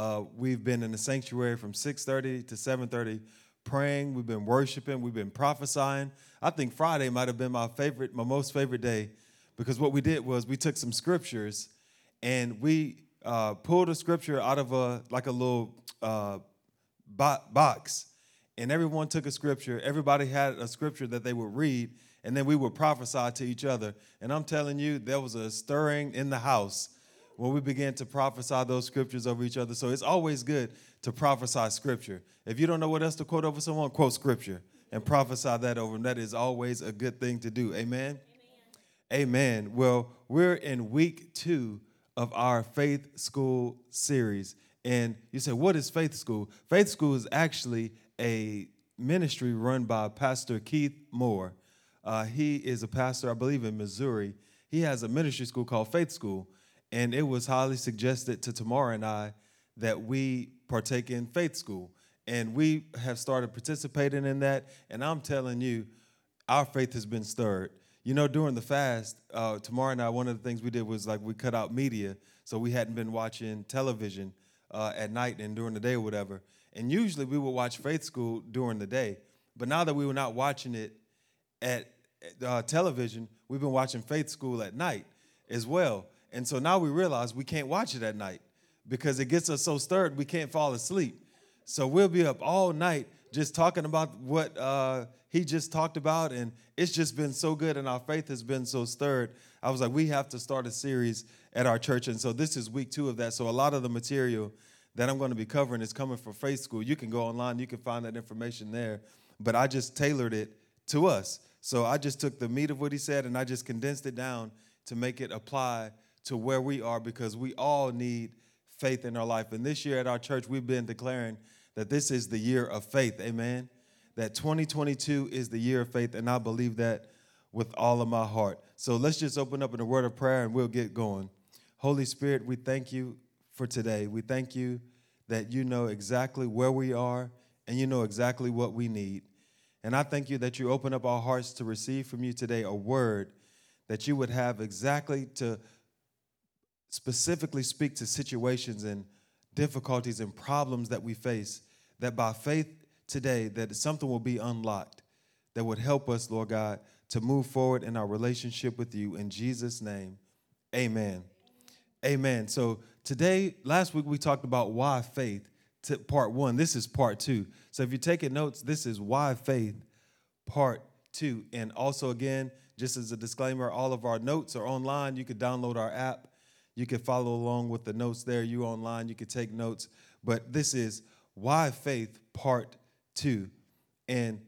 Uh, we've been in the sanctuary from 6:30 to 7:30 praying. We've been worshiping. We've been prophesying. I think Friday might have been my favorite, my most favorite day, because what we did was we took some scriptures and we uh, pulled a scripture out of a like a little uh, box, and everyone took a scripture. Everybody had a scripture that they would read, and then we would prophesy to each other. And I'm telling you, there was a stirring in the house when we began to prophesy those scriptures over each other. So it's always good to prophesy scripture. If you don't know what else to quote over someone, quote scripture and prophesy that over them. That is always a good thing to do. Amen. Amen. Amen. Well, we're in week two of our faith school series. And you say, what is faith school? Faith school is actually a ministry run by Pastor Keith Moore. Uh, he is a pastor, I believe, in Missouri. He has a ministry school called Faith School, and it was highly suggested to Tamara and I that we partake in Faith School. And we have started participating in that, and I'm telling you, our faith has been stirred. You know, during the fast, uh, Tamara and I, one of the things we did was like we cut out media, so we hadn't been watching television uh, at night and during the day or whatever. And usually we would watch Faith School during the day, but now that we were not watching it at uh, television, we've been watching Faith School at night as well. And so now we realize we can't watch it at night because it gets us so stirred we can't fall asleep. So we'll be up all night just talking about what uh, he just talked about, and it's just been so good, and our faith has been so stirred. I was like, we have to start a series at our church, and so this is week two of that. So a lot of the material that I'm going to be covering is coming from Faith School. You can go online, you can find that information there, but I just tailored it to us. So I just took the meat of what he said and I just condensed it down to make it apply to where we are because we all need faith in our life. And this year at our church, we've been declaring that this is the year of faith. Amen. That 2022 is the year of faith, and I believe that with all of my heart. So let's just open up in a word of prayer and we'll get going. Holy Spirit, we thank you for today. We thank you that you know exactly where we are and you know exactly what we need. And I thank you that you open up our hearts to receive from you today a word that you would have exactly to specifically speak to situations and difficulties and problems that we face, that by faith today, that something will be unlocked that would help us, Lord God, to move forward in our relationship with you. In Jesus' name, amen. Amen. So today, last week we talked about why faith, to part one. This is part two. So if you're taking notes, this is why faith, part two. And also, again, just as a disclaimer, all of our notes are online. You could download our app you can follow along with the notes there. You online, you can take notes. But this is Why Faith Part 2. And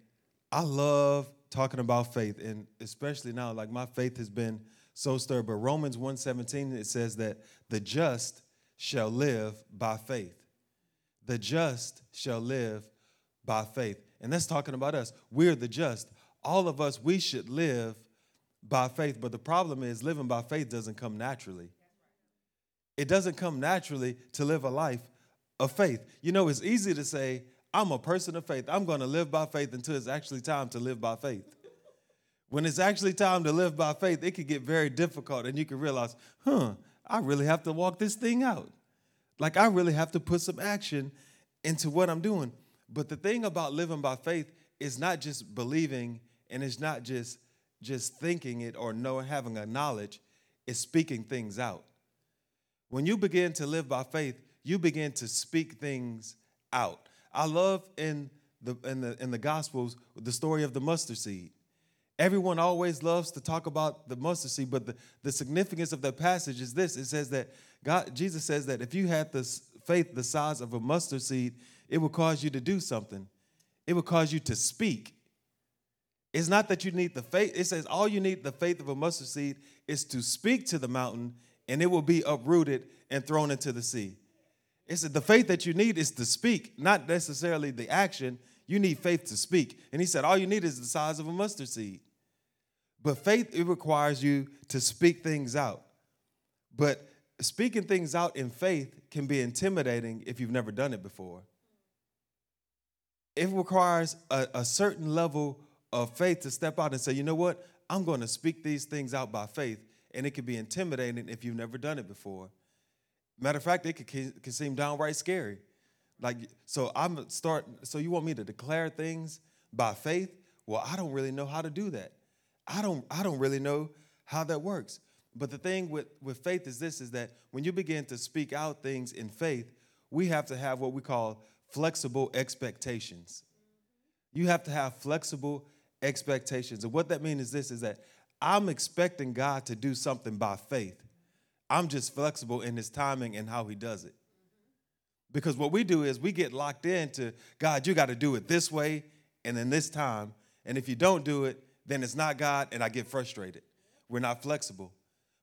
I love talking about faith, and especially now, like my faith has been so stirred. But Romans 1:17, it says that the just shall live by faith. The just shall live by faith. And that's talking about us. We're the just. All of us, we should live by faith. But the problem is living by faith doesn't come naturally. It doesn't come naturally to live a life of faith. You know, it's easy to say, I'm a person of faith. I'm going to live by faith until it's actually time to live by faith. When it's actually time to live by faith, it can get very difficult, and you can realize, huh, I really have to walk this thing out. Like, I really have to put some action into what I'm doing. But the thing about living by faith is not just believing and it's not just just thinking it or knowing having a knowledge, it's speaking things out. When you begin to live by faith, you begin to speak things out. I love in the in the in the gospels the story of the mustard seed. Everyone always loves to talk about the mustard seed, but the, the significance of that passage is this. It says that God, Jesus says that if you had the faith the size of a mustard seed, it would cause you to do something. It would cause you to speak. It's not that you need the faith. It says all you need the faith of a mustard seed is to speak to the mountain and it will be uprooted and thrown into the sea. It's the faith that you need is to speak, not necessarily the action. You need faith to speak. And he said, all you need is the size of a mustard seed. But faith, it requires you to speak things out. But speaking things out in faith can be intimidating if you've never done it before. It requires a, a certain level of faith to step out and say, you know what? I'm going to speak these things out by faith and it can be intimidating if you've never done it before. Matter of fact, it can, can seem downright scary. Like, so I'm start. So you want me to declare things by faith? Well, I don't really know how to do that. I don't. I don't really know how that works. But the thing with with faith is this: is that when you begin to speak out things in faith, we have to have what we call flexible expectations. You have to have flexible expectations, and what that means is this: is that I'm expecting God to do something by faith. I'm just flexible in his timing and how he does it. Because what we do is we get locked into God, you got to do it this way and in this time. And if you don't do it, then it's not God, and I get frustrated. We're not flexible.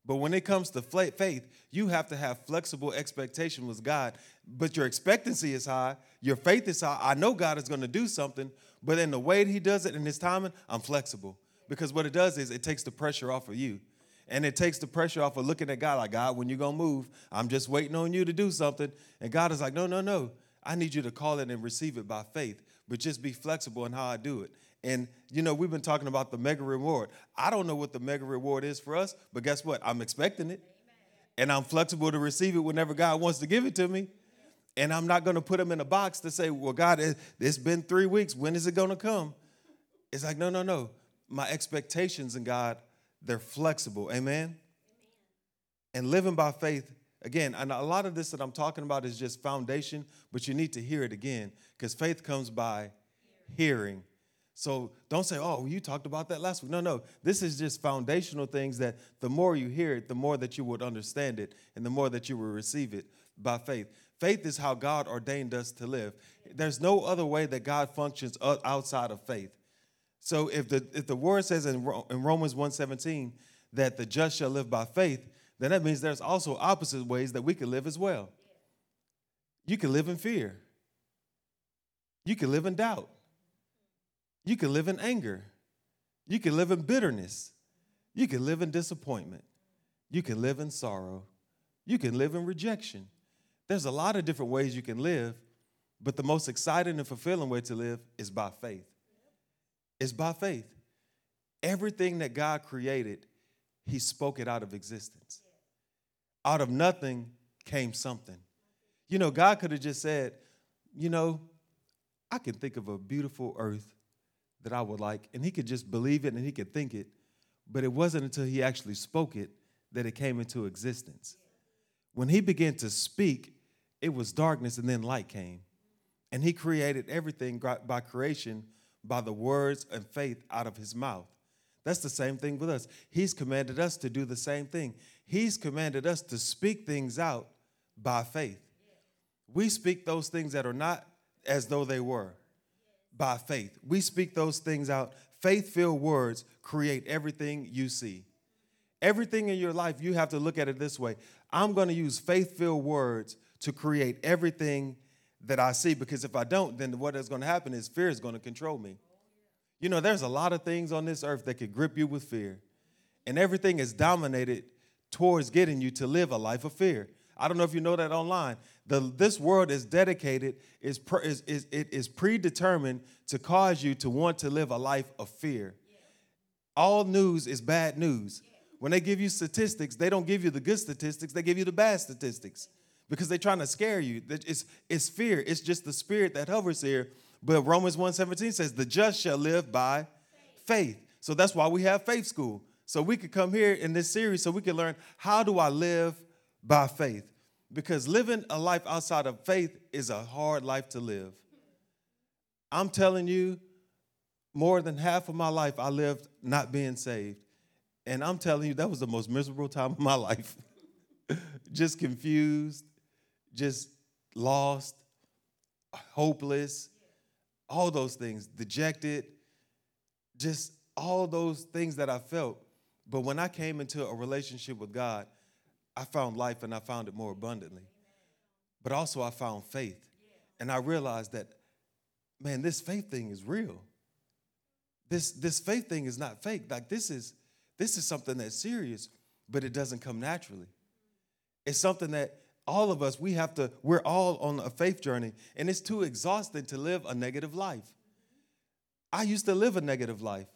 But when it comes to faith, you have to have flexible expectation with God. But your expectancy is high, your faith is high. I know God is going to do something, but in the way that He does it in His timing, I'm flexible. Because what it does is it takes the pressure off of you. And it takes the pressure off of looking at God like, God, when you're going to move, I'm just waiting on you to do something. And God is like, no, no, no. I need you to call it and receive it by faith, but just be flexible in how I do it. And, you know, we've been talking about the mega reward. I don't know what the mega reward is for us, but guess what? I'm expecting it. And I'm flexible to receive it whenever God wants to give it to me. And I'm not going to put them in a box to say, well, God, it's been three weeks. When is it going to come? It's like, no, no, no. My expectations in God they're flexible. Amen? Amen? And living by faith, again, and a lot of this that I'm talking about is just foundation, but you need to hear it again because faith comes by hearing. So don't say, oh, you talked about that last week. No, no. This is just foundational things that the more you hear it, the more that you would understand it and the more that you will receive it by faith. Faith is how God ordained us to live. There's no other way that God functions outside of faith. So if the if the word says in, in Romans 1:17 that the just shall live by faith, then that means there's also opposite ways that we can live as well. You can live in fear. You can live in doubt. You can live in anger. You can live in bitterness. You can live in disappointment. You can live in sorrow. You can live in rejection. There's a lot of different ways you can live, but the most exciting and fulfilling way to live is by faith. It's by faith. Everything that God created, He spoke it out of existence. Out of nothing came something. You know, God could have just said, you know, I can think of a beautiful earth that I would like, and He could just believe it and He could think it. But it wasn't until He actually spoke it that it came into existence. When He began to speak, it was darkness and then light came. And He created everything by creation by the words and faith out of his mouth. That's the same thing with us. He's commanded us to do the same thing. He's commanded us to speak things out by faith. We speak those things that are not as though they were by faith. We speak those things out. Faith filled words create everything you see. Everything in your life, you have to look at it this way I'm going to use faith filled words to create everything that I see because if I don't, then what is going to happen is fear is going to control me. You know, there's a lot of things on this earth that could grip you with fear, and everything is dominated towards getting you to live a life of fear. I don't know if you know that online. The, this world is dedicated, is, is, is, it is predetermined to cause you to want to live a life of fear. All news is bad news. When they give you statistics, they don't give you the good statistics, they give you the bad statistics because they're trying to scare you. It's, it's fear. It's just the spirit that hovers here. But Romans 1:17 says, the just shall live by faith. So that's why we have faith school. So we could come here in this series so we can learn how do I live by faith? Because living a life outside of faith is a hard life to live. I'm telling you, more than half of my life I lived not being saved. And I'm telling you, that was the most miserable time of my life. Just confused, just lost, hopeless, all those things, dejected, just all those things that I felt. But when I came into a relationship with God, I found life and I found it more abundantly. But also, I found faith. And I realized that, man, this faith thing is real. This, this faith thing is not fake. Like, this is, this is something that's serious, but it doesn't come naturally. It's something that all of us, we have to, we're all on a faith journey, and it's too exhausting to live a negative life. I used to live a negative life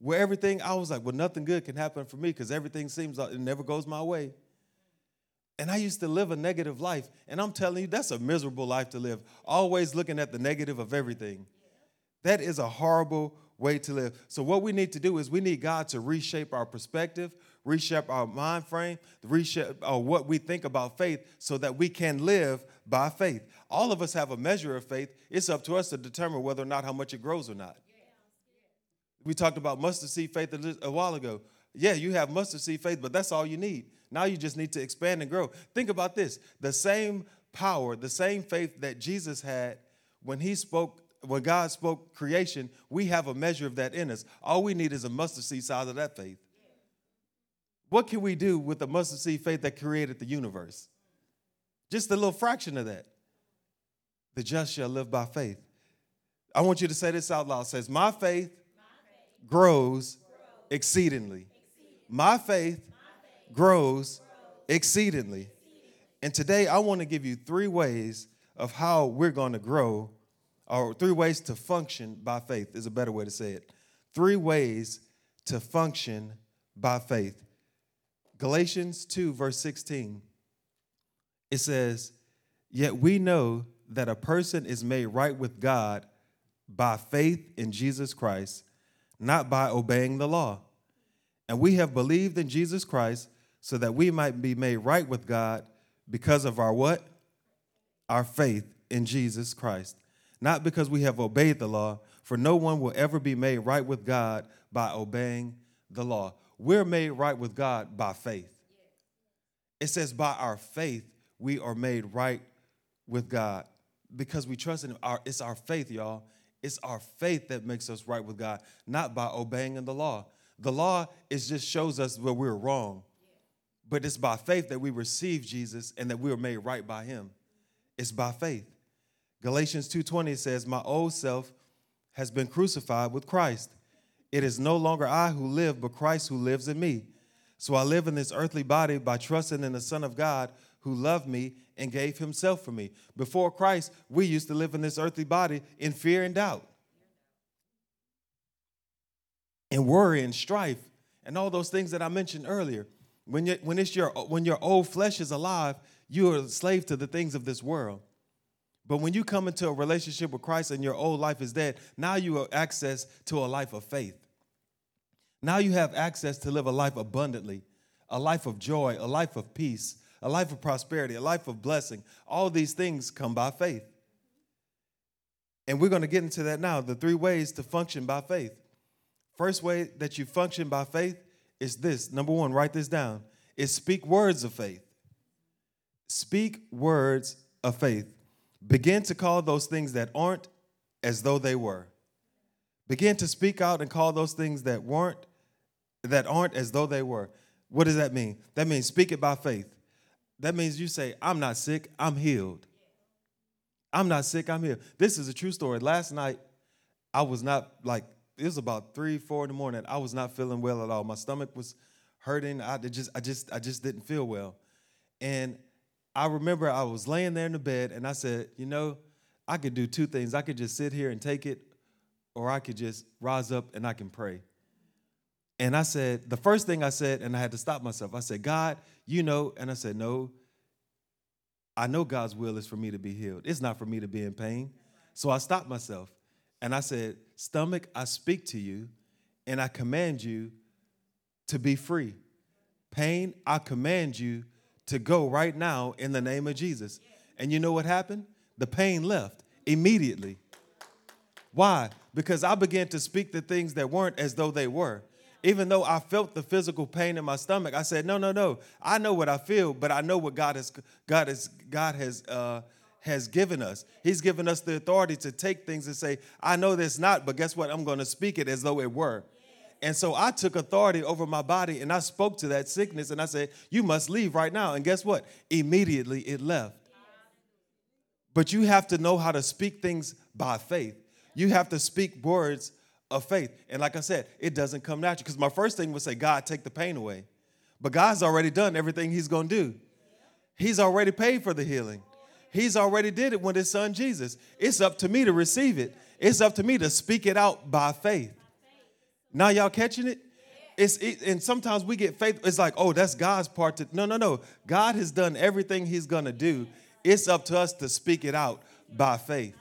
where everything, I was like, well, nothing good can happen for me because everything seems like it never goes my way. And I used to live a negative life. And I'm telling you, that's a miserable life to live, always looking at the negative of everything. That is a horrible way to live. So, what we need to do is we need God to reshape our perspective, reshape our mind frame, reshape uh, what we think about faith so that we can live by faith. All of us have a measure of faith. It's up to us to determine whether or not how much it grows or not. We talked about mustard seed faith a while ago. Yeah, you have mustard seed faith, but that's all you need. Now you just need to expand and grow. Think about this the same power, the same faith that Jesus had when he spoke, when God spoke creation, we have a measure of that in us. All we need is a mustard seed size of that faith. What can we do with the mustard seed faith that created the universe? Just a little fraction of that. The just shall live by faith. I want you to say this out loud. It says, My faith, grows, exceedingly. My faith grows exceedingly. And today I want to give you three ways of how we're going to grow, or three ways to function by faith is a better way to say it. Three ways to function by faith. Galatians 2, verse 16, it says, Yet we know that a person is made right with God by faith in Jesus Christ, not by obeying the law. And we have believed in Jesus Christ so that we might be made right with God because of our what? Our faith in Jesus Christ. Not because we have obeyed the law, for no one will ever be made right with God by obeying the law. We're made right with God by faith. It says, by our faith, we are made right with God because we trust in Him. Our, it's our faith, y'all. It's our faith that makes us right with God, not by obeying in the law. The law is just shows us where we're wrong. But it's by faith that we receive Jesus and that we are made right by him. It's by faith. Galatians 2:20 says, "My old self has been crucified with Christ. It is no longer I who live, but Christ who lives in me. So I live in this earthly body by trusting in the Son of God who loved me and gave himself for me. Before Christ, we used to live in this earthly body in fear and doubt, and worry and strife, and all those things that I mentioned earlier. When, you, when, it's your, when your old flesh is alive, you are a slave to the things of this world. But when you come into a relationship with Christ and your old life is dead, now you have access to a life of faith. Now you have access to live a life abundantly, a life of joy, a life of peace, a life of prosperity, a life of blessing. All these things come by faith. And we're going to get into that now the three ways to function by faith. First way that you function by faith is this. Number one, write this down. Is speak words of faith. Speak words of faith. Begin to call those things that aren't as though they were. Begin to speak out and call those things that weren't that aren't as though they were. What does that mean? That means speak it by faith. That means you say, I'm not sick, I'm healed. I'm not sick, I'm healed. This is a true story. Last night, I was not like, it was about three, four in the morning. I was not feeling well at all. My stomach was hurting. I just, I just, I just didn't feel well. And I remember I was laying there in the bed and I said, you know, I could do two things. I could just sit here and take it, or I could just rise up and I can pray. And I said, the first thing I said, and I had to stop myself, I said, God, you know, and I said, no, I know God's will is for me to be healed. It's not for me to be in pain. So I stopped myself and I said, Stomach, I speak to you and I command you to be free. Pain, I command you to go right now in the name of Jesus. And you know what happened? The pain left immediately. Why? Because I began to speak the things that weren't as though they were even though I felt the physical pain in my stomach, I said, no, no, no. I know what I feel, but I know what God has God has God has uh, has given us. He's given us the authority to take things and say, I know this not, but guess what? I'm going to speak it as though it were. And so I took authority over my body and I spoke to that sickness and I said, You must leave right now. And guess what? Immediately it left. But you have to know how to speak things by faith. You have to speak words of faith. And like I said, it doesn't come natural. Because my first thing was say, God, take the pain away. But God's already done everything He's going to do. He's already paid for the healing. He's already did it with His Son Jesus. It's up to me to receive it. It's up to me to speak it out by faith. Now y'all catching it? it's it, and sometimes we get faith. It's like, oh, that's God's part to no, no, no. God has done everything He's gonna do. It's up to us to speak it out by faith.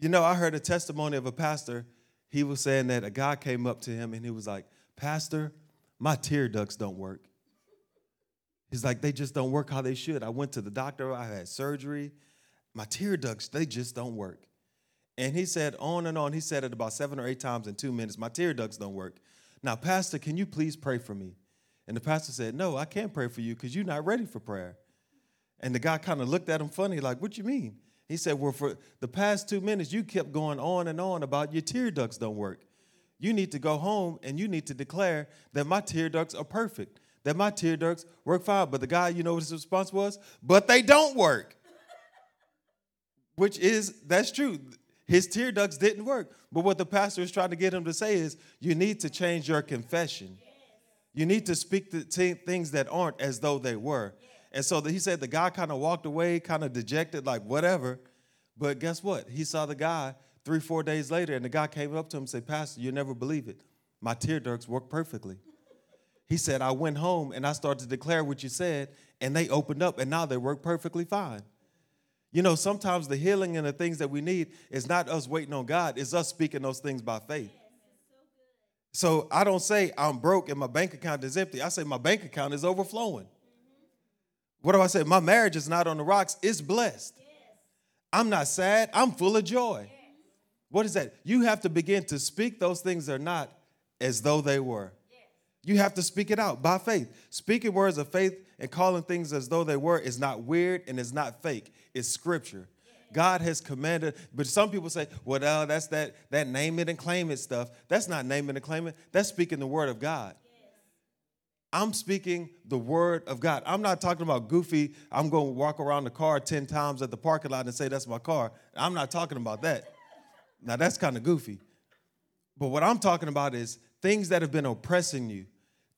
You know, I heard a testimony of a pastor. He was saying that a guy came up to him and he was like, Pastor, my tear ducts don't work. He's like, they just don't work how they should. I went to the doctor, I had surgery. My tear ducts, they just don't work. And he said on and on. He said it about seven or eight times in two minutes. My tear ducts don't work. Now, Pastor, can you please pray for me? And the pastor said, No, I can't pray for you because you're not ready for prayer. And the guy kind of looked at him funny, like, What you mean? He said, Well, for the past two minutes, you kept going on and on about your tear ducts don't work. You need to go home and you need to declare that my tear ducts are perfect, that my tear ducts work fine. But the guy, you know what his response was? But they don't work. Which is, that's true. His tear ducts didn't work. But what the pastor is trying to get him to say is, you need to change your confession. You need to speak the t- things that aren't as though they were. And so he said the guy kind of walked away, kind of dejected, like whatever. But guess what? He saw the guy three, four days later, and the guy came up to him and said, Pastor, you'll never believe it. My tear ducts work perfectly. He said, I went home and I started to declare what you said, and they opened up, and now they work perfectly fine. You know, sometimes the healing and the things that we need is not us waiting on God, it's us speaking those things by faith. So I don't say I'm broke and my bank account is empty. I say my bank account is overflowing. What do I say? My marriage is not on the rocks, it's blessed. I'm not sad, I'm full of joy. What is that? You have to begin to speak those things that are not as though they were. You have to speak it out by faith. Speaking words of faith and calling things as though they were is not weird and it's not fake. It's scripture. God has commanded, but some people say, well, that's that, that name it and claim it stuff. That's not name it and claim it. That's speaking the word of God. I'm speaking the word of God. I'm not talking about goofy, I'm going to walk around the car 10 times at the parking lot and say that's my car. I'm not talking about that. Now, that's kind of goofy. But what I'm talking about is things that have been oppressing you,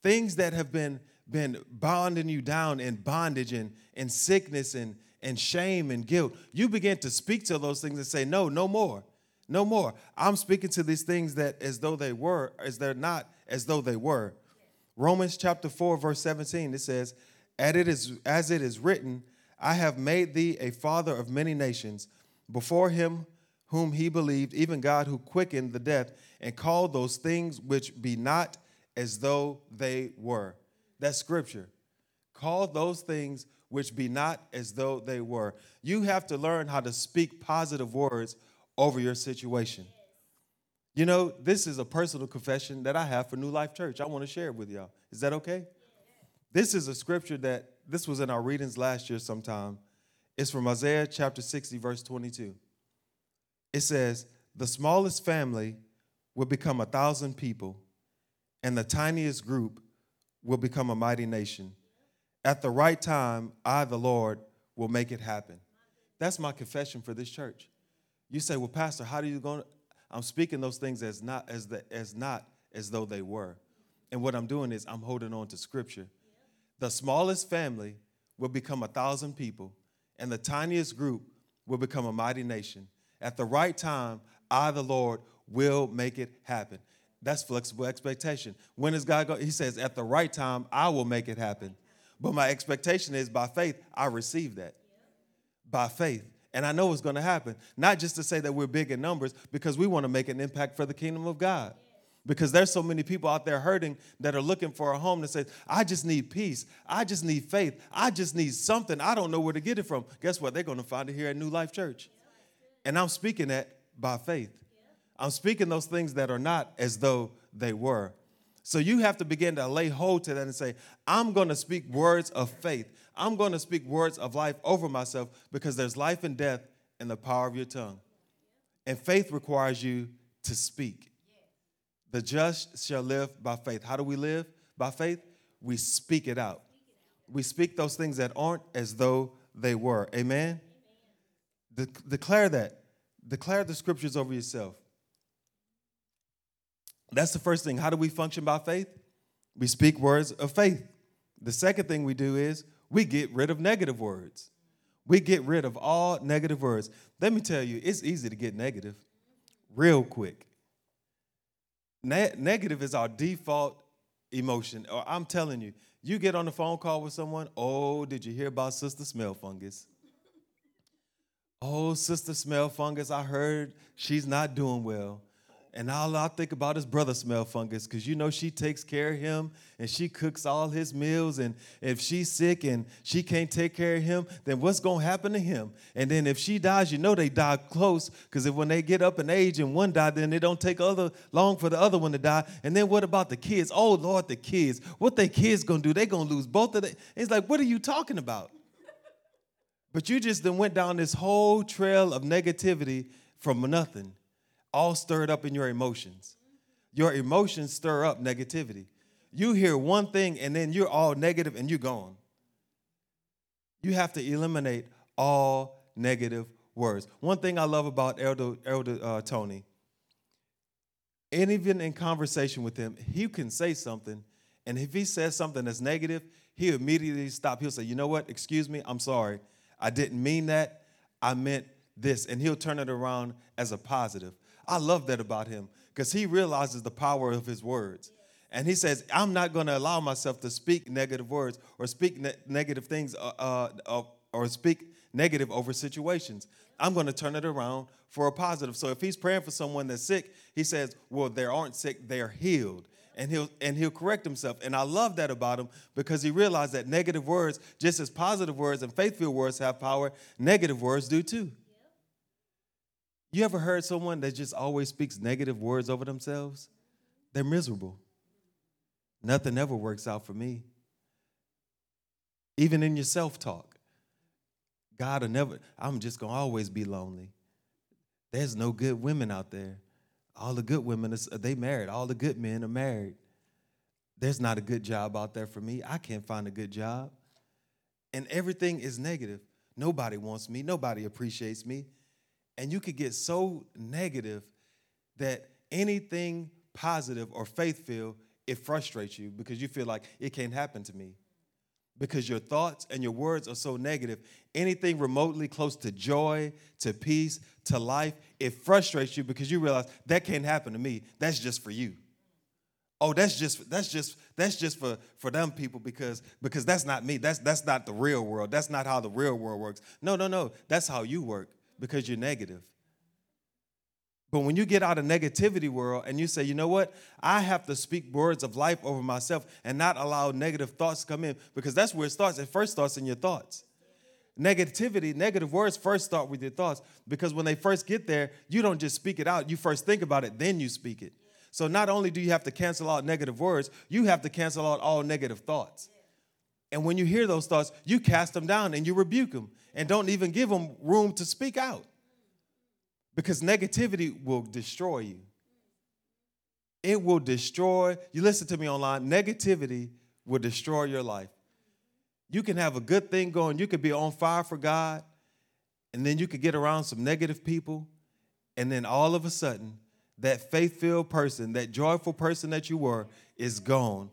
things that have been, been bonding you down in bondage and, and sickness and, and shame and guilt. You begin to speak to those things and say, No, no more. No more. I'm speaking to these things that as though they were, as they're not, as though they were. Romans chapter 4, verse 17, it says, As it is, as it is written, I have made thee a father of many nations, before him whom he believed, even God who quickened the death, and called those things which be not as though they were. That's scripture. Call those things which be not as though they were. You have to learn how to speak positive words over your situation. You know, this is a personal confession that I have for New Life Church. I want to share it with y'all. Is that okay? This is a scripture that this was in our readings last year sometime. It's from Isaiah chapter 60, verse 22. It says, The smallest family will become a thousand people, and the tiniest group will become a mighty nation. At the right time, I, the Lord, will make it happen. That's my confession for this church. You say, Well, Pastor, how do you going to? I'm speaking those things as not as the, as not as though they were. And what I'm doing is I'm holding on to scripture. The smallest family will become a thousand people, and the tiniest group will become a mighty nation. At the right time, I, the Lord, will make it happen. That's flexible expectation. When is God going? He says, at the right time, I will make it happen. But my expectation is by faith, I receive that. By faith. And I know it's going to happen. Not just to say that we're big in numbers, because we want to make an impact for the kingdom of God. Because there's so many people out there hurting that are looking for a home that says, I just need peace. I just need faith. I just need something. I don't know where to get it from. Guess what? They're going to find it here at New Life Church. And I'm speaking that by faith. I'm speaking those things that are not as though they were. So you have to begin to lay hold to that and say, I'm going to speak words of faith. I'm going to speak words of life over myself because there's life and death in the power of your tongue. And faith requires you to speak. The just shall live by faith. How do we live by faith? We speak it out. We speak those things that aren't as though they were. Amen? De- declare that. Declare the scriptures over yourself. That's the first thing. How do we function by faith? We speak words of faith. The second thing we do is we get rid of negative words. We get rid of all negative words. Let me tell you, it's easy to get negative real quick. Ne- negative is our default emotion. Or I'm telling you, you get on the phone call with someone, oh, did you hear about Sister Smell Fungus? Oh, Sister Smell Fungus, I heard she's not doing well. And all I think about is brother smell fungus, because you know she takes care of him and she cooks all his meals. And if she's sick and she can't take care of him, then what's gonna happen to him? And then if she dies, you know they die close, because if when they get up in age and one die, then it don't take other long for the other one to die. And then what about the kids? Oh Lord, the kids. What they kids gonna do? They gonna lose both of them. It's like, what are you talking about? But you just then went down this whole trail of negativity from nothing all stirred up in your emotions. Your emotions stir up negativity. You hear one thing and then you're all negative and you're gone. You have to eliminate all negative words. One thing I love about Elder, Elder uh, Tony, and even in conversation with him, he can say something, and if he says something that's negative, he immediately stop. He'll say, "You know what? Excuse me. I'm sorry. I didn't mean that. I meant this," and he'll turn it around as a positive. I love that about him because he realizes the power of his words. And he says, I'm not going to allow myself to speak negative words or speak ne- negative things uh, uh, or speak negative over situations. I'm going to turn it around for a positive. So if he's praying for someone that's sick, he says, Well, they aren't sick, they are healed. And he'll and he'll correct himself. And I love that about him because he realized that negative words, just as positive words and faith-filled words have power, negative words do too. You ever heard someone that just always speaks negative words over themselves? They're miserable. Nothing ever works out for me. Even in your self talk, God will never, I'm just gonna always be lonely. There's no good women out there. All the good women, they married. All the good men are married. There's not a good job out there for me. I can't find a good job. And everything is negative. Nobody wants me. Nobody appreciates me. And you could get so negative that anything positive or faith filled, it frustrates you because you feel like it can't happen to me. Because your thoughts and your words are so negative. Anything remotely close to joy, to peace, to life, it frustrates you because you realize that can't happen to me. That's just for you. Oh, that's just that's just that's just for for them people because because that's not me. That's that's not the real world. That's not how the real world works. No, no, no. That's how you work because you're negative. But when you get out of negativity world and you say, you know what, I have to speak words of life over myself and not allow negative thoughts come in because that's where it starts. It first starts in your thoughts. Negativity, negative words first start with your thoughts because when they first get there, you don't just speak it out. You first think about it, then you speak it. So not only do you have to cancel out negative words, you have to cancel out all negative thoughts. And when you hear those thoughts, you cast them down and you rebuke them and don't even give them room to speak out. Because negativity will destroy you. It will destroy, you listen to me online, negativity will destroy your life. You can have a good thing going, you could be on fire for God, and then you could get around some negative people, and then all of a sudden, that faith filled person, that joyful person that you were, is gone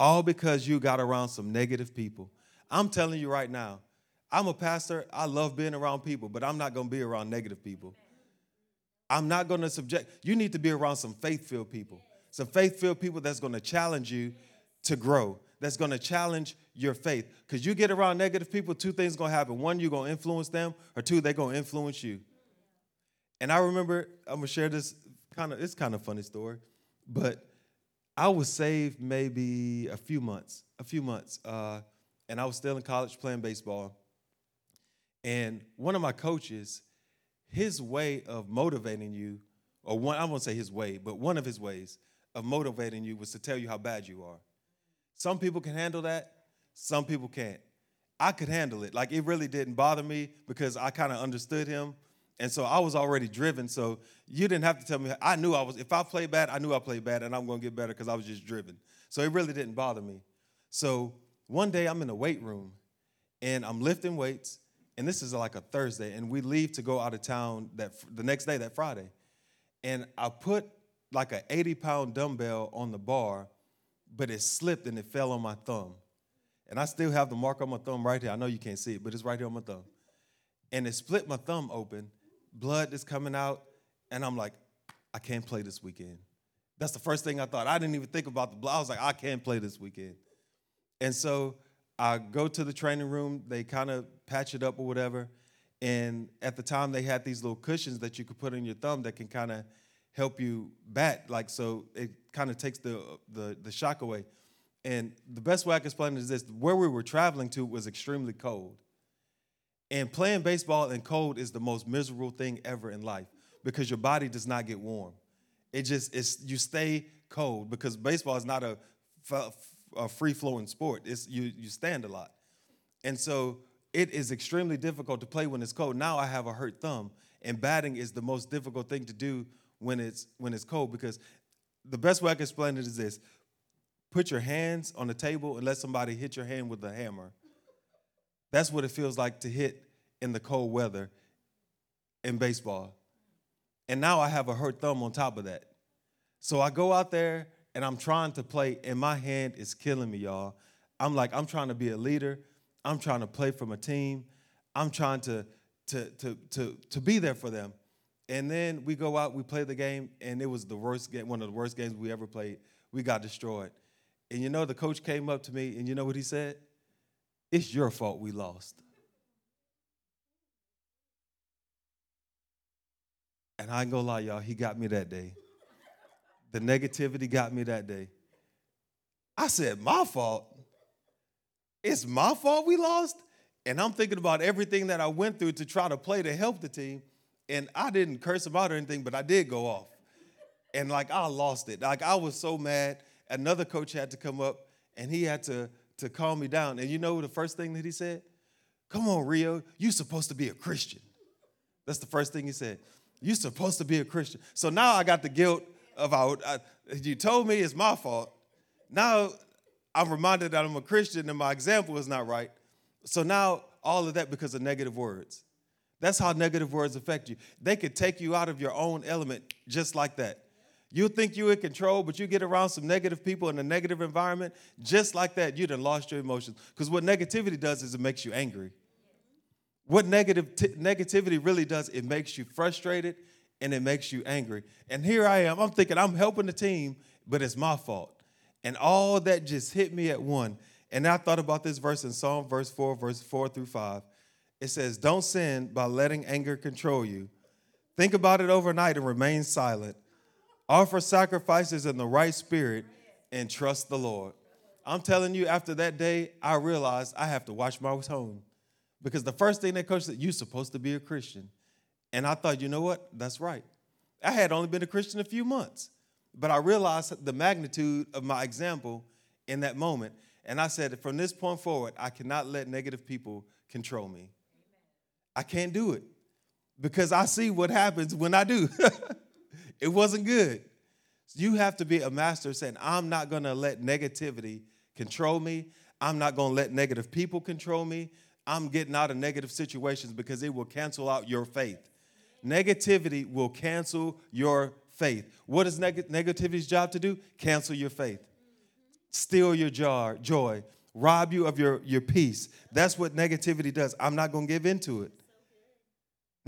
all because you got around some negative people. I'm telling you right now, I'm a pastor. I love being around people, but I'm not going to be around negative people. I'm not going to subject. You need to be around some faith filled people, some faith filled people that's going to challenge you to grow, that's going to challenge your faith. Because you get around negative people, two things going to happen. One, you're going to influence them, or two, they're going to influence you. And I remember, I'm going to share this kind of, it's kind of funny story, but I was saved maybe a few months, a few months, uh, and I was still in college playing baseball. And one of my coaches, his way of motivating you, or one, I won't say his way, but one of his ways of motivating you was to tell you how bad you are. Some people can handle that, some people can't. I could handle it. Like it really didn't bother me because I kind of understood him and so I was already driven. So you didn't have to tell me. I knew I was, if I played bad, I knew I played bad and I'm going to get better because I was just driven. So it really didn't bother me. So one day I'm in the weight room and I'm lifting weights. And this is like a Thursday. And we leave to go out of town that the next day, that Friday. And I put like an 80 pound dumbbell on the bar, but it slipped and it fell on my thumb. And I still have the mark on my thumb right here. I know you can't see it, but it's right here on my thumb. And it split my thumb open blood is coming out, and I'm like, I can't play this weekend That's the first thing I thought. I didn't even think about the blood. I was like, I can't play this weekend. And so I go to the training room. They kind of patch it up or whatever. And at the time, they had these little cushions that you could put in your thumb that can kind of help you bat, like so it kind of takes the, the the shock away. And the best way I can explain it is this: where we were traveling to was extremely cold. And playing baseball in cold is the most miserable thing ever in life because your body does not get warm. It just it's you stay cold because baseball is not a, a free flowing sport. It's you you stand a lot, and so it is extremely difficult to play when it's cold. Now I have a hurt thumb, and batting is the most difficult thing to do when it's when it's cold because the best way I can explain it is this: put your hands on the table and let somebody hit your hand with a hammer. That's what it feels like to hit in the cold weather in baseball. And now I have a hurt thumb on top of that. So I go out there and I'm trying to play, and my hand is killing me, y'all. I'm like, I'm trying to be a leader. I'm trying to play from a team. I'm trying to, to, to, to, to be there for them. And then we go out, we play the game, and it was the worst game, one of the worst games we ever played. We got destroyed. And you know, the coach came up to me, and you know what he said? It's your fault we lost. And I ain't gonna lie, y'all, he got me that day. The negativity got me that day. I said, My fault? It's my fault we lost? And I'm thinking about everything that I went through to try to play to help the team. And I didn't curse him out or anything, but I did go off. And like I lost it. Like I was so mad. Another coach had to come up and he had to, to calm me down. And you know the first thing that he said? Come on, Rio, you're supposed to be a Christian. That's the first thing he said. You're supposed to be a Christian. So now I got the guilt of I, you told me it's my fault. Now I'm reminded that I'm a Christian and my example is not right. So now all of that because of negative words. That's how negative words affect you. They could take you out of your own element just like that. You think you're in control, but you get around some negative people in a negative environment, just like that, you done lost your emotions. Because what negativity does is it makes you angry. What negative t- negativity really does, it makes you frustrated and it makes you angry. And here I am, I'm thinking I'm helping the team, but it's my fault. And all that just hit me at one. And I thought about this verse in Psalm verse 4, verse 4 through 5. It says, Don't sin by letting anger control you. Think about it overnight and remain silent. Offer sacrifices in the right spirit and trust the Lord. I'm telling you, after that day, I realized I have to watch my tone. Because the first thing that coach said, you're supposed to be a Christian. And I thought, you know what? That's right. I had only been a Christian a few months, but I realized the magnitude of my example in that moment. And I said, from this point forward, I cannot let negative people control me. I can't do it because I see what happens when I do. it wasn't good. You have to be a master saying, I'm not going to let negativity control me. I'm not going to let negative people control me. I'm getting out of negative situations because it will cancel out your faith. Negativity will cancel your faith. What is neg- negativity's job to do? Cancel your faith, steal your jar, joy, rob you of your, your peace. That's what negativity does. I'm not going to give into it.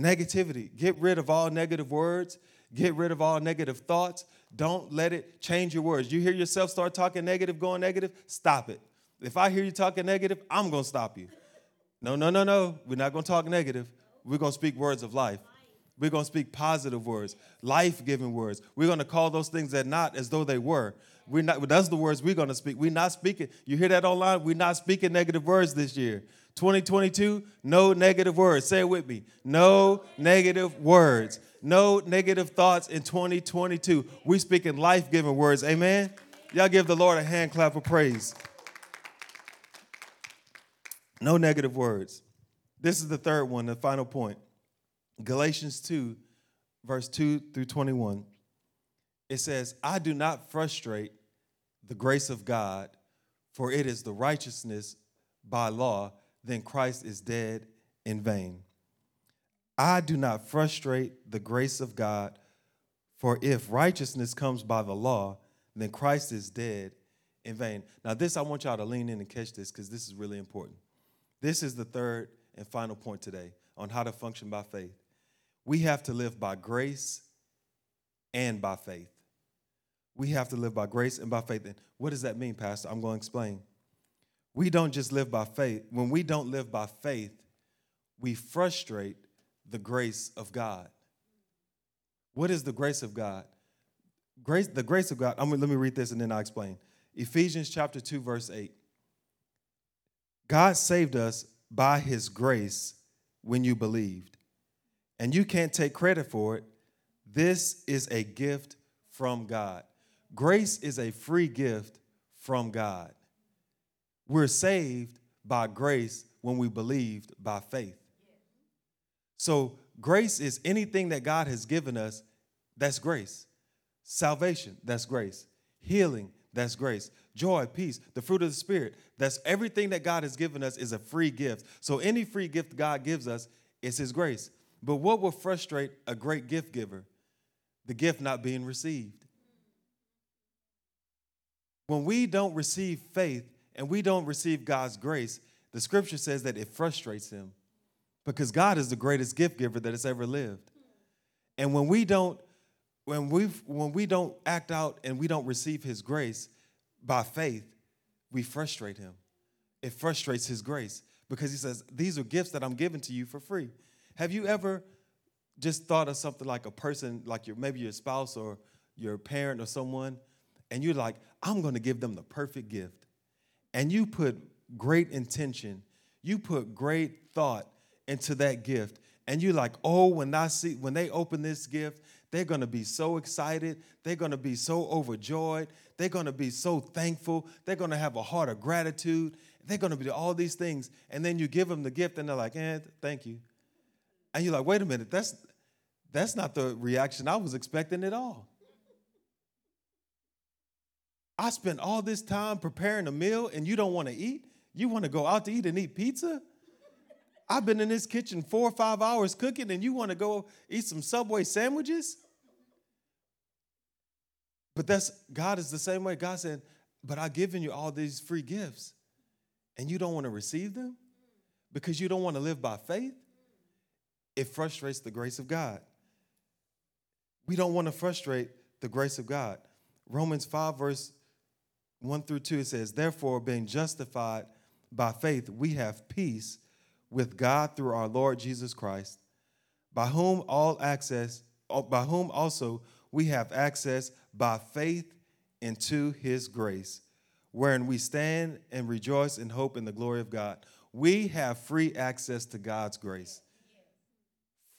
Negativity. Get rid of all negative words. Get rid of all negative thoughts. Don't let it change your words. You hear yourself start talking negative, going negative, stop it. If I hear you talking negative, I'm going to stop you. No, no, no, no. We're not going to talk negative. We're going to speak words of life. We're going to speak positive words, life giving words. We're going to call those things that not as though they were. We're not, that's the words we're going to speak. We're not speaking. You hear that online? We're not speaking negative words this year. 2022, no negative words. Say it with me. No negative words. No negative thoughts in 2022. We speaking life giving words. Amen. Y'all give the Lord a hand clap of praise. No negative words. This is the third one, the final point. Galatians 2, verse 2 through 21. It says, I do not frustrate the grace of God, for it is the righteousness by law, then Christ is dead in vain. I do not frustrate the grace of God, for if righteousness comes by the law, then Christ is dead in vain. Now, this, I want y'all to lean in and catch this because this is really important. This is the third and final point today on how to function by faith. We have to live by grace and by faith. We have to live by grace and by faith. And what does that mean, Pastor? I'm going to explain. We don't just live by faith. When we don't live by faith, we frustrate the grace of God. What is the grace of God? Grace, the grace of God. I'm, let me read this and then I'll explain. Ephesians chapter 2, verse 8. God saved us by his grace when you believed. And you can't take credit for it. This is a gift from God. Grace is a free gift from God. We're saved by grace when we believed by faith. So, grace is anything that God has given us, that's grace. Salvation, that's grace. Healing, that's grace. Joy, peace, the fruit of the Spirit, that's everything that God has given us is a free gift. So, any free gift God gives us is His grace. But what will frustrate a great gift giver? The gift not being received. When we don't receive faith and we don't receive God's grace, the scripture says that it frustrates him because God is the greatest gift giver that has ever lived. And when we don't when we when we don't act out and we don't receive his grace by faith, we frustrate him. It frustrates his grace because he says, "These are gifts that I'm giving to you for free." Have you ever just thought of something like a person like your maybe your spouse or your parent or someone and you're like, "I'm going to give them the perfect gift." And you put great intention, you put great thought into that gift. And you're like, oh, when I see when they open this gift, they're gonna be so excited, they're gonna be so overjoyed, they're gonna be so thankful, they're gonna have a heart of gratitude, they're gonna be all these things. And then you give them the gift and they're like, eh, thank you. And you're like, wait a minute, that's that's not the reaction I was expecting at all. I spent all this time preparing a meal and you don't want to eat? You want to go out to eat and eat pizza? I've been in this kitchen four or five hours cooking, and you want to go eat some Subway sandwiches? But that's God is the same way. God said, But I've given you all these free gifts, and you don't want to receive them because you don't want to live by faith. It frustrates the grace of God. We don't want to frustrate the grace of God. Romans 5, verse 1 through 2, it says, Therefore, being justified by faith, we have peace with God through our Lord Jesus Christ, by whom all access, oh, by whom also we have access by faith into his grace, wherein we stand and rejoice in hope in the glory of God. We have free access to God's grace.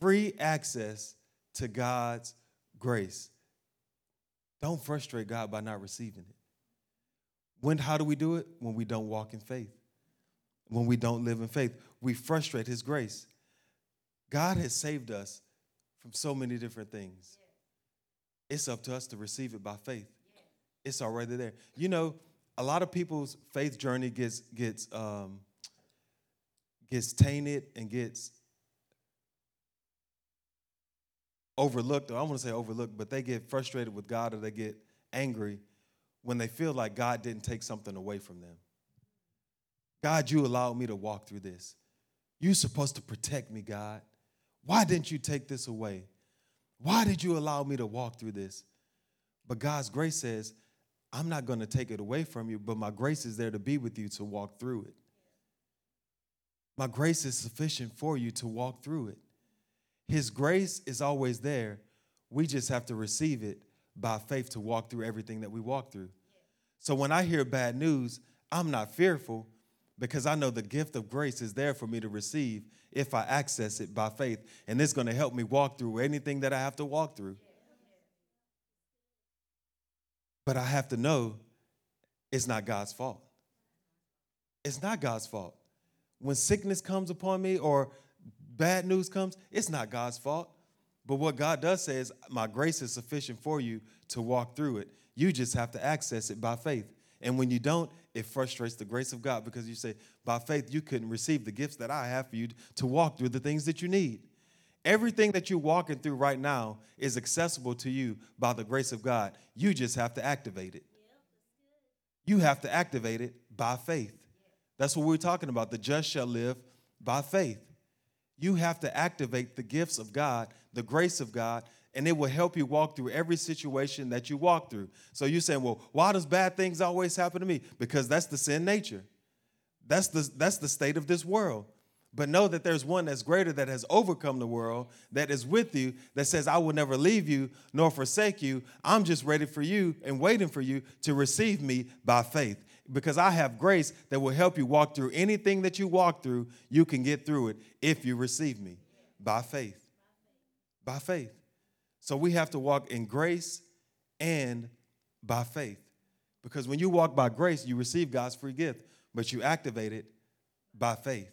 Free access to God's grace. Don't frustrate God by not receiving it. When how do we do it? When we don't walk in faith when we don't live in faith. We frustrate His grace. God has saved us from so many different things. It's up to us to receive it by faith. It's already there. You know, a lot of people's faith journey gets gets um, gets tainted and gets overlooked. Or I want to say overlooked, but they get frustrated with God or they get angry when they feel like God didn't take something away from them. God, you allowed me to walk through this. You're supposed to protect me, God. Why didn't you take this away? Why did you allow me to walk through this? But God's grace says, I'm not going to take it away from you, but my grace is there to be with you to walk through it. My grace is sufficient for you to walk through it. His grace is always there. We just have to receive it by faith to walk through everything that we walk through. So when I hear bad news, I'm not fearful because I know the gift of grace is there for me to receive if I access it by faith. And it's going to help me walk through anything that I have to walk through. But I have to know it's not God's fault. It's not God's fault. When sickness comes upon me or bad news comes, it's not God's fault. But what God does say is, My grace is sufficient for you to walk through it. You just have to access it by faith. And when you don't, it frustrates the grace of God because you say, by faith, you couldn't receive the gifts that I have for you to walk through the things that you need. Everything that you're walking through right now is accessible to you by the grace of God. You just have to activate it. You have to activate it by faith. That's what we're talking about. The just shall live by faith. You have to activate the gifts of God, the grace of God, and it will help you walk through every situation that you walk through. So you're saying, well, why does bad things always happen to me? Because that's the sin nature. That's the, that's the state of this world. But know that there's one that's greater that has overcome the world, that is with you, that says, I will never leave you nor forsake you. I'm just ready for you and waiting for you to receive me by faith. Because I have grace that will help you walk through anything that you walk through, you can get through it if you receive me by faith. By faith. So we have to walk in grace and by faith. Because when you walk by grace, you receive God's free gift, but you activate it by faith.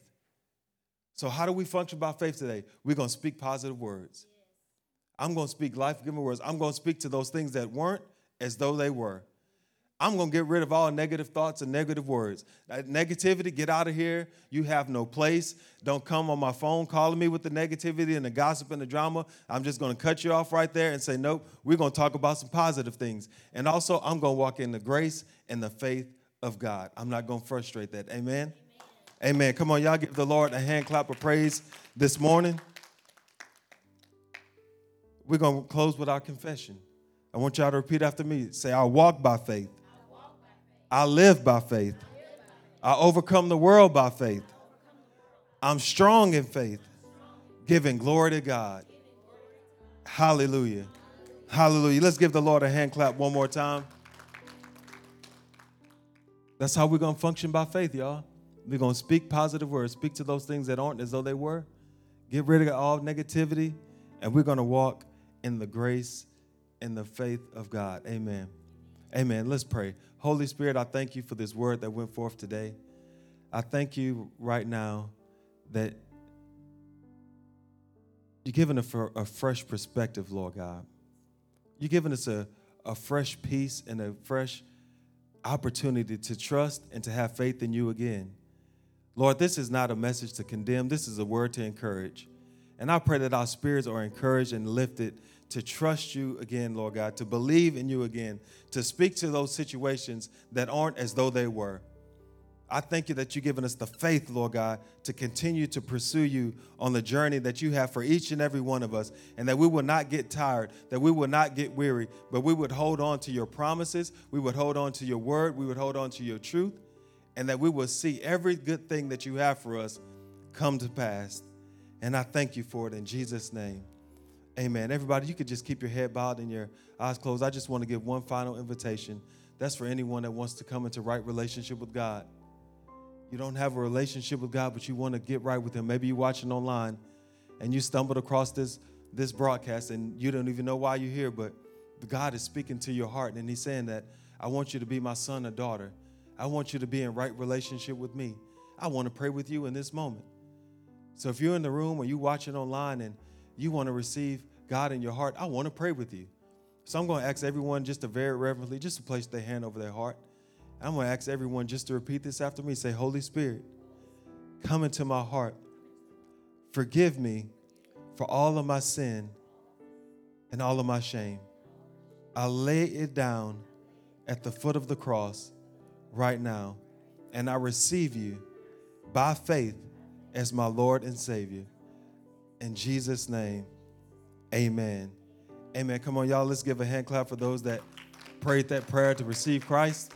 So, how do we function by faith today? We're going to speak positive words. I'm going to speak life giving words. I'm going to speak to those things that weren't as though they were. I'm going to get rid of all negative thoughts and negative words. That negativity, get out of here. You have no place. Don't come on my phone calling me with the negativity and the gossip and the drama. I'm just going to cut you off right there and say, nope, we're going to talk about some positive things. And also, I'm going to walk in the grace and the faith of God. I'm not going to frustrate that. Amen. Amen. Come on, y'all give the Lord a hand clap of praise this morning. We're going to close with our confession. I want y'all to repeat after me. Say, I walk by faith. I live by faith. I overcome the world by faith. I'm strong in faith, giving glory to God. Hallelujah. Hallelujah. Let's give the Lord a hand clap one more time. That's how we're going to function by faith, y'all. We're going to speak positive words, speak to those things that aren't as though they were, get rid of all negativity, and we're going to walk in the grace and the faith of God. Amen. Amen. Let's pray. Holy Spirit, I thank you for this word that went forth today. I thank you right now that you're giving us a, a fresh perspective, Lord God. You're giving us a, a fresh peace and a fresh opportunity to trust and to have faith in you again. Lord, this is not a message to condemn, this is a word to encourage. And I pray that our spirits are encouraged and lifted to trust you again, Lord God, to believe in you again, to speak to those situations that aren't as though they were. I thank you that you've given us the faith, Lord God, to continue to pursue you on the journey that you have for each and every one of us, and that we will not get tired, that we will not get weary, but we would hold on to your promises, we would hold on to your word, we would hold on to your truth, and that we will see every good thing that you have for us come to pass. And I thank you for it in Jesus' name. Amen. Everybody, you could just keep your head bowed and your eyes closed. I just want to give one final invitation. That's for anyone that wants to come into right relationship with God. You don't have a relationship with God, but you want to get right with Him. Maybe you're watching online and you stumbled across this, this broadcast and you don't even know why you're here, but God is speaking to your heart and He's saying that I want you to be my son or daughter. I want you to be in right relationship with me. I want to pray with you in this moment. So if you're in the room or you're watching online and you want to receive God in your heart, I want to pray with you. So I'm going to ask everyone just to very reverently, just to place their hand over their heart. I'm going to ask everyone just to repeat this after me. Say, Holy Spirit, come into my heart. Forgive me for all of my sin and all of my shame. I lay it down at the foot of the cross right now, and I receive you by faith as my Lord and Savior. In Jesus' name, amen. Amen. Come on, y'all, let's give a hand clap for those that prayed that prayer to receive Christ.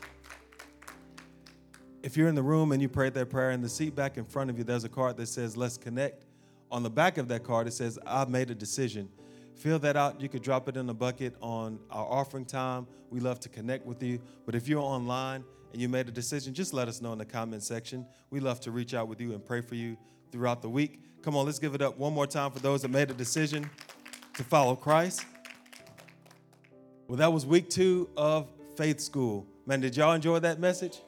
If you're in the room and you prayed that prayer, in the seat back in front of you, there's a card that says, Let's connect. On the back of that card, it says, I've made a decision. Fill that out. You could drop it in the bucket on our offering time. We love to connect with you. But if you're online and you made a decision, just let us know in the comment section. We love to reach out with you and pray for you throughout the week. Come on, let's give it up one more time for those that made a decision to follow Christ. Well, that was week two of Faith School. Man, did y'all enjoy that message?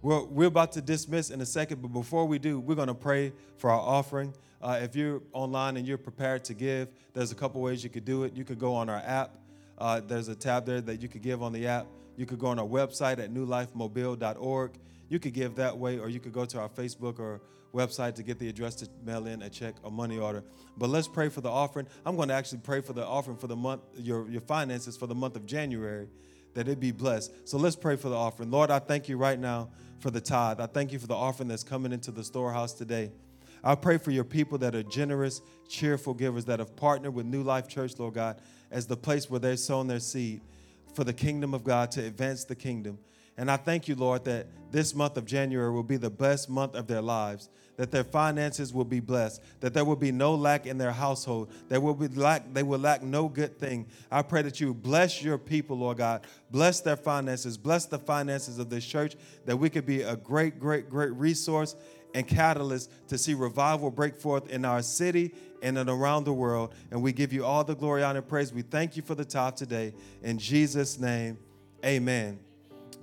We're, we're about to dismiss in a second, but before we do, we're going to pray for our offering. Uh, if you're online and you're prepared to give, there's a couple ways you could do it. You could go on our app. Uh, there's a tab there that you could give on the app. You could go on our website at newlifemobile.org. You could give that way, or you could go to our Facebook or website to get the address to mail in a check or money order. But let's pray for the offering. I'm going to actually pray for the offering for the month, your, your finances for the month of January, that it be blessed. So let's pray for the offering. Lord, I thank you right now for the tithe. I thank you for the offering that's coming into the storehouse today. I pray for your people that are generous, cheerful givers that have partnered with New Life Church, Lord God, as the place where they've sown their seed for the kingdom of God to advance the kingdom. And I thank you, Lord, that this month of January will be the best month of their lives, that their finances will be blessed, that there will be no lack in their household, there will be lack, they will lack no good thing. I pray that you bless your people, Lord God. Bless their finances, bless the finances of this church, that we could be a great, great, great resource and catalyst to see revival break forth in our city and around the world. And we give you all the glory, honor, and praise. We thank you for the top today. In Jesus' name, amen.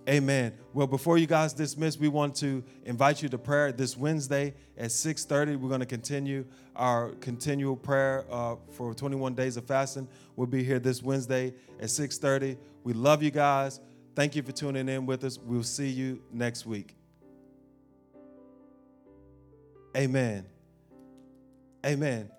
Amen. Well, before you guys dismiss, we want to invite you to prayer this Wednesday at 6:30. We're going to continue our continual prayer uh, for 21 days of fasting. We'll be here this Wednesday at 6:30. We love you guys. Thank you for tuning in with us. We'll see you next week. Amen. Amen.